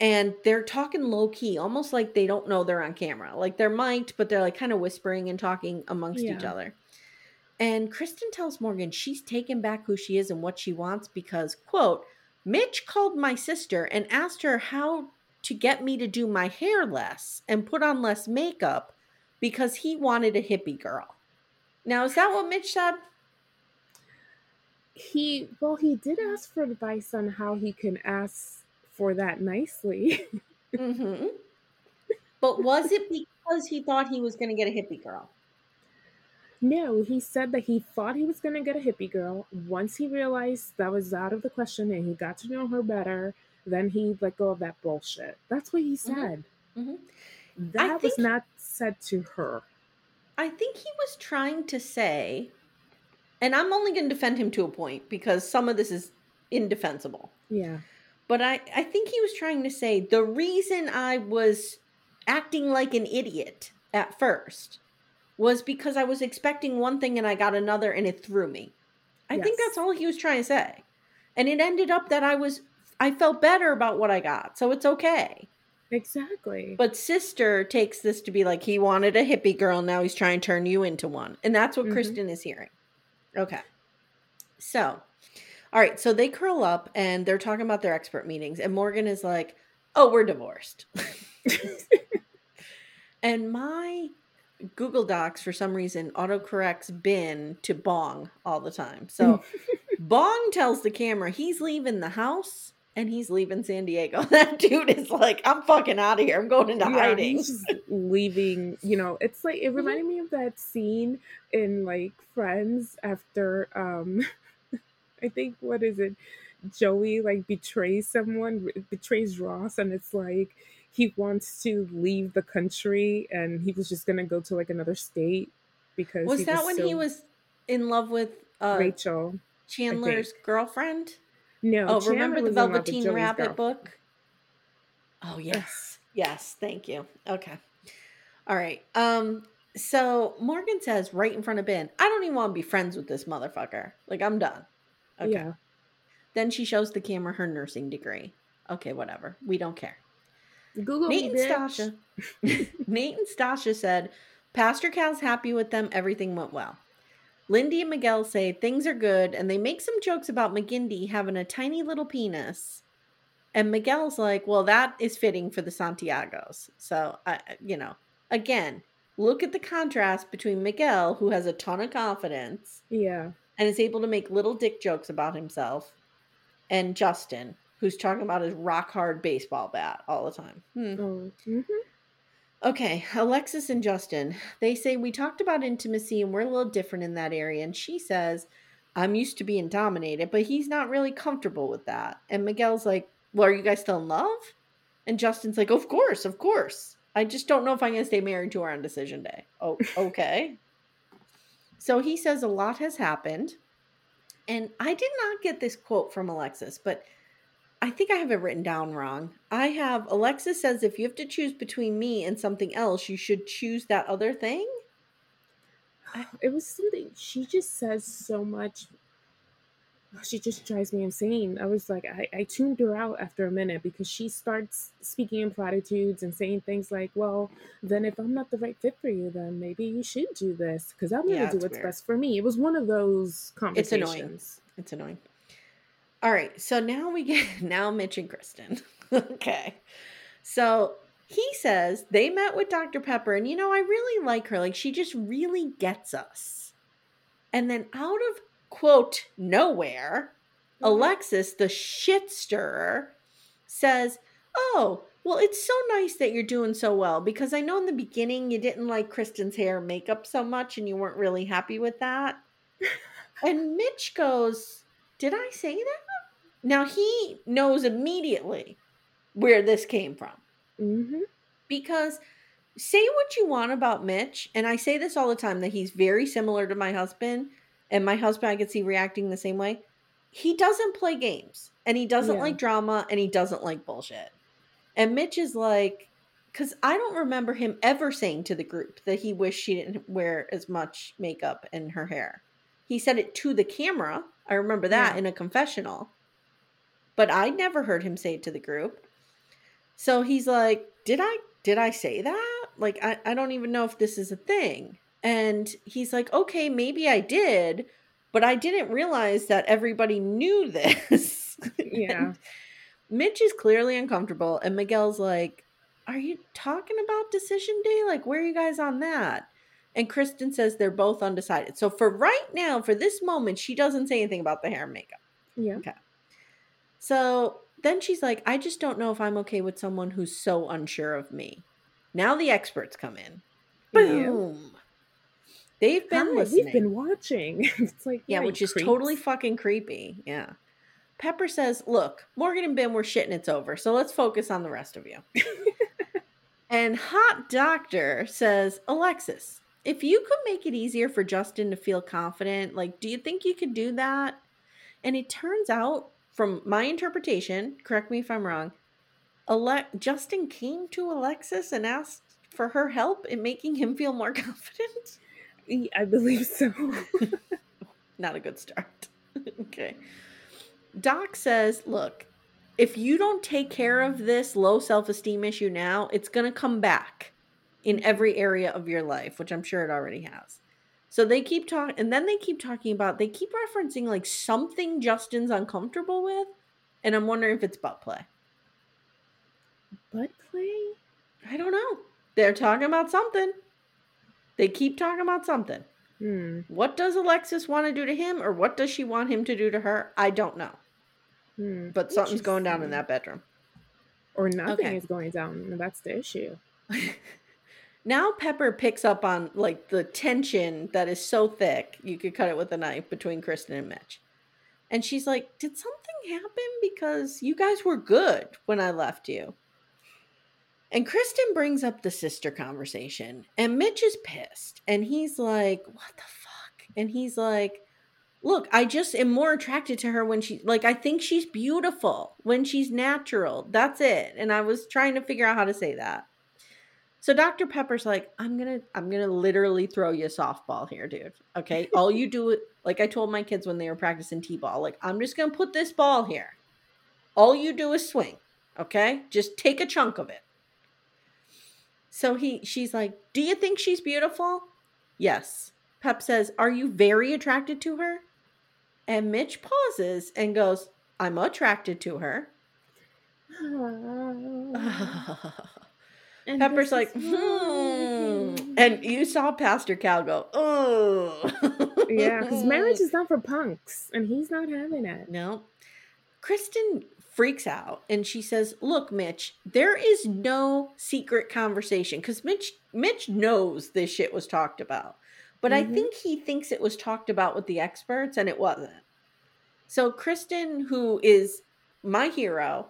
And they're talking low key, almost like they don't know they're on camera. Like they're mic'd, but they're like kind of whispering and talking amongst each other. And Kristen tells Morgan she's taken back who she is and what she wants because, quote, Mitch called my sister and asked her how to get me to do my hair less and put on less makeup because he wanted a hippie girl. Now, is that what Mitch said? He, well, he did ask for advice on how he can ask for that nicely. Mm-hmm. But was it because he thought he was going to get a hippie girl? No, he said that he thought he was going to get a hippie girl. Once he realized that was out of the question and he got to know her better, then he let go of that bullshit. That's what he said. Mm-hmm. That was not said to her. I think he was trying to say, and I'm only going to defend him to a point because some of this is indefensible. Yeah. But I, I think he was trying to say the reason I was acting like an idiot at first was because I was expecting one thing and I got another and it threw me. I think that's all he was trying to say. And it ended up that I was I felt better about what I got. So it's okay. Exactly. But sister takes this to be like he wanted a hippie girl, now he's trying to turn you into one. And that's what Mhm. Kristen is hearing. Okay. So, all right, so they curl up and they're talking about their expert meetings and Morgan is like, "Oh, we're divorced." and my Google Docs for some reason autocorrects Binh to bong all the time. So, Bong tells the camera he's leaving the house and he's leaving San Diego. That dude is like, I'm fucking out of here. I'm going into yeah, hiding. he's leaving. You know, it's like Mm-hmm. it reminded me of that scene in like Friends after um, I think what is it? Joey like betrays someone, betrays Ross, and it's like he wants to leave the country and he was just gonna go to like another state because Was that when he was in love with uh, Rachel? Chandler's girlfriend? No, Oh, Chandler remember the was in love with Velveteen Rabbit book? Oh yes, yes. Thank you. Okay, all right. Um, so Morgan says right in front of Binh, "I don't even want to be friends with this motherfucker. Like I'm done." Okay. Yeah. Then she shows the camera her nursing degree. Okay, whatever. We don't care. Google Nate me, and bitch. Stacia. Nate and Stacia said, Pastor Cal's happy with them. Everything went well. Lindy and Miguel say things are good, and they make some jokes about McGindy having a tiny little penis. And Miguel's like, well, that is fitting for the Santiagos. So, I, you know, again, look at the contrast between Miguel, who has a ton of confidence Yeah. and is able to make little dick jokes about himself, and Justin, who's talking about his rock hard baseball bat all the time. Hmm. Oh. mhm. Okay, Alexis and Justin, they say we talked about intimacy and we're a little different in that area. And she says, I'm used to being dominated, but he's not really comfortable with that. And Miguel's like, Well, are you guys still in love? And Justin's like, Of course, of course. I just don't know if I'm going to stay married to her on decision day. Oh, okay. so he says a lot has happened. And I did not get this quote from Alexis, but I think I have it written down wrong. I have Alexis says if you have to choose between me and something else, you should choose that other thing. It was something she just says so much. She just drives me insane. I was like, I, I tuned her out after a minute because she starts speaking in platitudes and saying things like, Well, then if I'm not the right fit for you, then maybe you should do this because I'm going to Yeah, do what's weird. best for me. It was one of those conversations. It's annoying. It's annoying. All right, so now we get now Mitch and Kristen. okay. So he says they met with Dr. Pepper, and you know, I really like her. Like, she just really gets us. And then out of quote nowhere, mm-hmm. Alexis, the shit stirrer, says, Oh, well, it's so nice that you're doing so well because I know in the beginning you didn't like Kristen's hair and makeup so much and you weren't really happy with that. and Mitch goes, Did I say that? Now he knows immediately where this came from hmm because say what you want about Mitch, and I say this all the time that he's very similar to my husband, and my husband I could see reacting the same way. He doesn't play games, and he doesn't Yeah. like drama, and he doesn't like bullshit. And Mitch is like, because I don't remember him ever saying to the group that he wished she didn't wear as much makeup in her hair. He said it to the camera. I remember that Yeah. in a confessional. But I never heard him say it to the group. So he's like, Did I did I say that? Like I, I don't even know if this is a thing. And he's like, Okay, maybe I did, but I didn't realize that everybody knew this. Yeah. Mitch is clearly uncomfortable, and Miguel's like, Are you talking about decision day? Like, where are you guys on that? And Kristen says they're both undecided. So, for right now, for this moment, she doesn't say anything about the hair and makeup. Yeah. Okay. So then she's like, I just don't know if I'm okay with someone who's so unsure of me. Now the experts come in. Yeah. Boom. They've been Hi, listening. we've been watching. it's like Yeah, which is totally fucking creepy. Yeah. Pepper says, Look, Morgan and Binh were shitting it's over, so let's focus on the rest of you. and Hot Doctor says, Alexis, if you could make it easier for Justin to feel confident, like, do you think you could do that? And it turns out, from my interpretation, correct me if I'm wrong, Ale- Justin came to Alexis and asked for her help in making him feel more confident. I believe so. not a good start. okay. Doc says, look, if you don't take care of this low self esteem issue now, it's going to come back in every area of your life, which I'm sure it already has. So they keep talking, and then they keep talking about, they keep referencing like something Justin's uncomfortable with. And I'm wondering if it's butt play. Butt play? I don't know. They're talking about something. They keep talking about something. Hmm. What does Alexis want to do to him, or what does she want him to do to her? I don't know. Hmm. But something's going down in that bedroom. Or nothing Okay. is going down. That's the issue. now Pepper picks up on like the tension that is so thick you could cut it with a knife between Kristen and Mitch. And she's like, Did something happen? Because you guys were good when I left you. And Kristen brings up the sister conversation, and Mitch is pissed. And he's like, What the fuck? And he's like, Look, I just am more attracted to her when she, like, I think she's beautiful when she's natural. That's it. And I was trying to figure out how to say that. So Dr. Pepper's like, I'm gonna, I'm gonna literally throw you a softball here, dude. Okay, all you do, like I told my kids when they were practicing t-ball, like I'm just gonna put this ball here. All you do is swing. Okay, just take a chunk of it. So he, she's like, Do you think she's beautiful? Yes. Pep says, Are you very attracted to her? And Mitch pauses and goes, I'm attracted to her. And Pepper's like, hmm. And you saw Pastor Cal go, oh. yeah, because marriage is not for punks, and he's not having it. No. Kristen freaks out and she says, Look, Mitch, there is no secret conversation because Mitch Mitch knows this shit was talked about. But I Mhm. think he thinks it was talked about with the experts and it wasn't. So Kristen, who is my hero,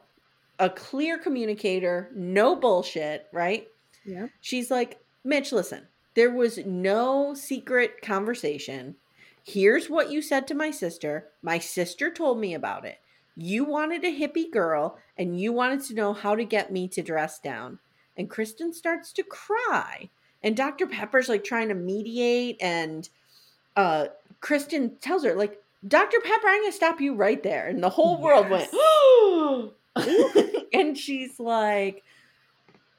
a clear communicator, no bullshit, right? Yeah. She's like, Mitch, listen, there was no secret conversation. Here's what you said to my sister. My sister told me about it. You wanted a hippie girl and you wanted to know how to get me to dress down. And Kristen starts to cry. And Dr. Pepper's like trying to mediate. And uh, Kristen tells her, like, Dr. Pepper, I'm going to stop you right there. And the whole world went, and she's like,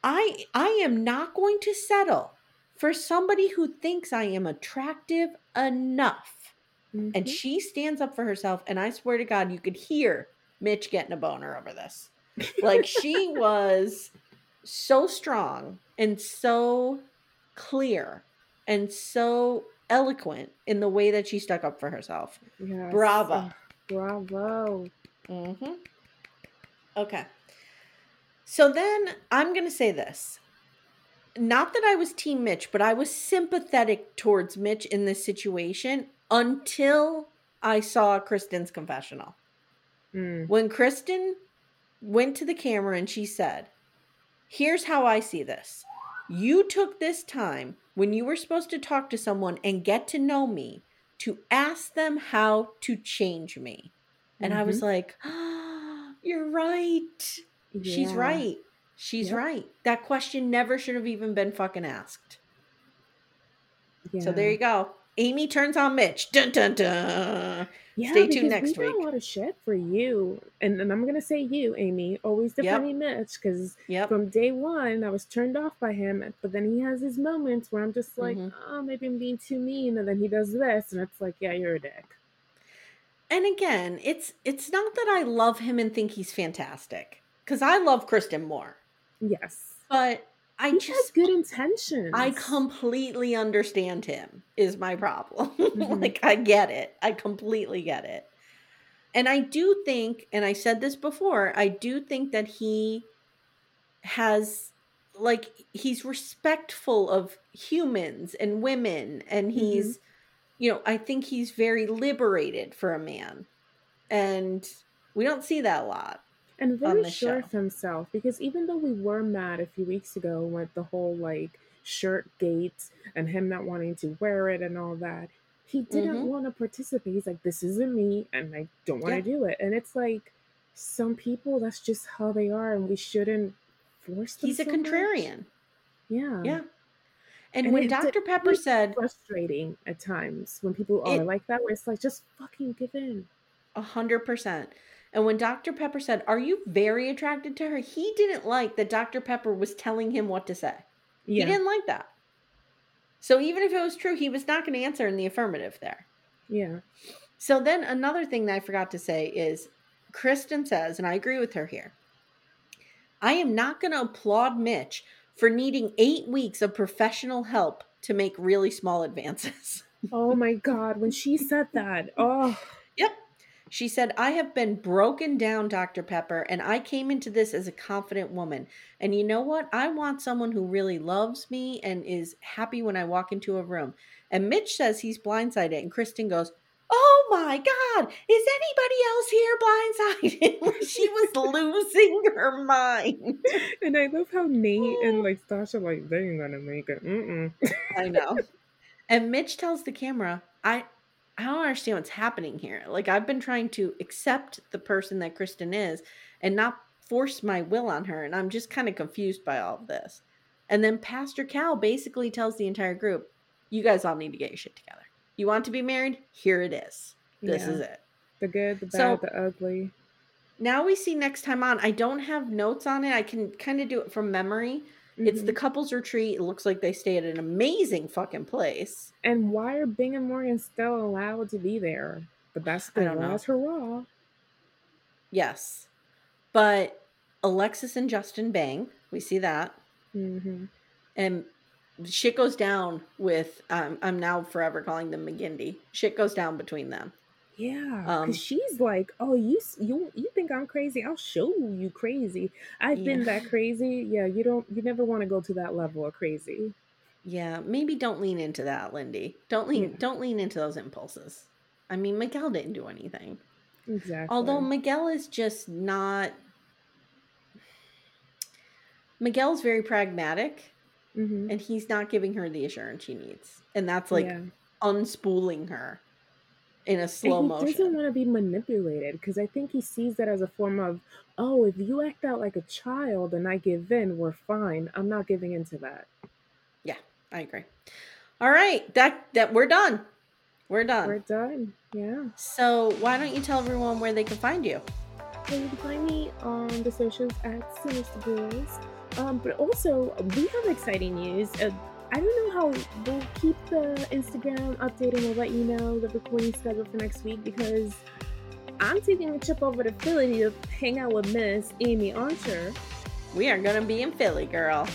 I I am not going to settle for somebody who thinks I am attractive enough. And Mhm. she stands up for herself and I swear to God you could hear Mitch getting a boner over this. Like she was so strong and so clear and so eloquent in the way that she stuck up for herself. Yes. Bravo. Bravo. Mm-hmm. Okay. So then I'm going to say this. Not that I was Team Mitch, but I was sympathetic towards Mitch in this situation until I saw Kristen's confessional. Mm. When Kristen went to the camera and she said, Here's how I see this. You took this time when you were supposed to talk to someone and get to know me to ask them how to change me. And I was like, ah, You're right. She's right. She's Yep. right. That question never should have even been fucking asked. So there you go. Amye turns on Mitch. Dun dun dun. Yeah, Stay tuned next we week. got a lot of shit for you, and, and I'm gonna say you, Amye, always Yep. defending Mitch, because Yep. from day one I was turned off by him, but then he has his moments where I'm just like, Mhm. oh, maybe I'm being too mean, and then he does this, and it's like, yeah, you're a dick. And again, it's it's not that I love him and think he's fantastic because I love Kristen more, Yes. but I he just has good intentions. I completely understand him. Is my problem. Mhm. like I get it. I completely get it. And I do think, and I said this before, I do think that he has like he's respectful of humans and women and he's you know, I think he's very liberated for a man. And we don't see that a lot. and very sure show. of himself because even though we were mad a few weeks ago with the whole like shirt gate and him not wanting to wear it and all that he didn't Mhm. want to participate he's like this isn't me and i don't want to Yeah. do it and it's like some people that's just how they are and we shouldn't force them He's a so much. contrarian. yeah Yeah. And, And when Dr. Pepper said frustrating at times when people are It- like that where it's like just fucking give in A hundred percent. And when Dr. Pepper said, Are you very attracted to her? He didn't like that Dr. Pepper was telling him what to say. yeah He didn't like that. So even if it was true, he was not going to answer in the affirmative there. yeah So then another thing that I forgot to say is Kristen says, and I agree with her here I am not going to applaud Mitch for needing eight weeks of professional help to make really small advances. oh my god when she said that oh Yep. She said, I have been broken down, Dr. Pepper, and I came into this as a confident woman. And you know what? I want someone who really loves me and is happy when I walk into a room. And Mitch says he's blindsided, and Kristen goes, Oh my God, is anybody else here blindsided? she was losing her mind. And I love how Nate and oh. like Sasha like they ain't gonna make it. Mm-mm. I know. And Mitch tells the camera, I I don't understand what's happening here. Like I've been trying to accept the person that Kristen is and not force my will on her, and I'm just kind of confused by all of this. And then Pastor Cal basically tells the entire group, You guys all need to get your shit together. You want to be married? Here it is. This Yeah. is it. The good, the bad, So- the ugly. Now we see next time on. I don't have notes on it. I can kind of do it from memory. It's the couples retreat. It looks like they stay at an amazing fucking place. and why are Binh and Morgan still allowed to be there? The best I thing don't know. was hurrah. Yes. But Alexis and Justin bang. We see that. hmm And shit goes down with um, I'm now forever calling them McGindy. Shit goes down between them. Yeah, Um, because she's like, "Oh, you you you think I'm crazy? I'll show you crazy. I've been that crazy. Yeah, you don't. You never want to go to that level of crazy. Yeah, maybe don't lean into that, Lindy. Don't lean Yeah. don't lean into those impulses. I mean, Miguel didn't do anything. Exactly. Although Miguel is just not Miguel's very pragmatic hmm and he's not giving her the assurance she needs. And that's like yeah. unspooling her in a And slow he motion. doesn't want to be manipulated because I think he sees that as a form of, oh, if you act out like a child and I give in, we're fine. I'm not giving into that. Yeah, I agree. All right, that that we're done. We're done. We're done. Yeah. so why don't you tell everyone where they can find you? So you can find me on the socials at Sinister Girlz. Um, but also, we have exciting news. Uh, I don't know how we'll keep the Instagram updated. We'll let you know the recording schedule for next week because I'm taking a trip over to Philly to hang out with Miss Amye Archer. We are gonna be in Philly, girl.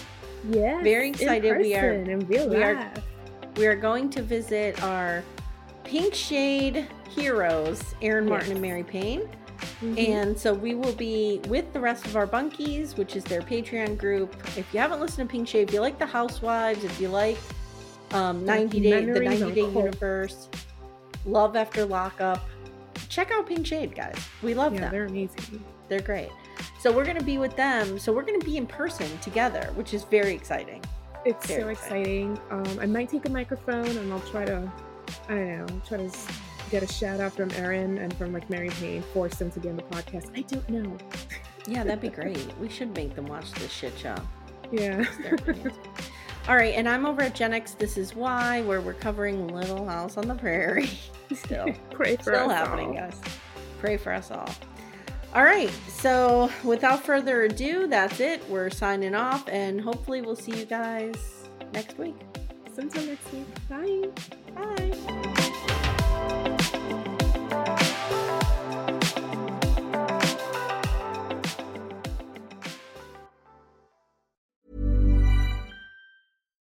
Yeah, Very excited. We are- real we are- We are going to visit our Pink Shade heroes, Erin Martin Yes. and Mary Payne. Mhm. And so we will be with the rest of our bunkies, which is their Patreon group. If you haven't listened to Pink Shade, if you like the Housewives, if you like um, 90 Day, the 90 Day. Universe, Love After Lockup, check out Pink Shade, guys. We love yeah, them. they're amazing. They're great. So we're going to be with them. So we're going to be in person together, which is very exciting. It's Very so exciting. exciting. Um, I might take a microphone and I'll try to, I don't know, try to get a shout out from Erin and from like Mary Payne, to be on the podcast. I don't know. Yeah, that'd be great. we should make them watch this shit show. Yeah. All right, and I'm over at Gen X This Is Why, where we're covering Little House on the Prairie. Still, Pray for still us happening, all. guys. Pray for us all. All right, so without further ado, that's it. We're signing off, and hopefully, we'll see you guys next week. Until next week. Bye. Bye.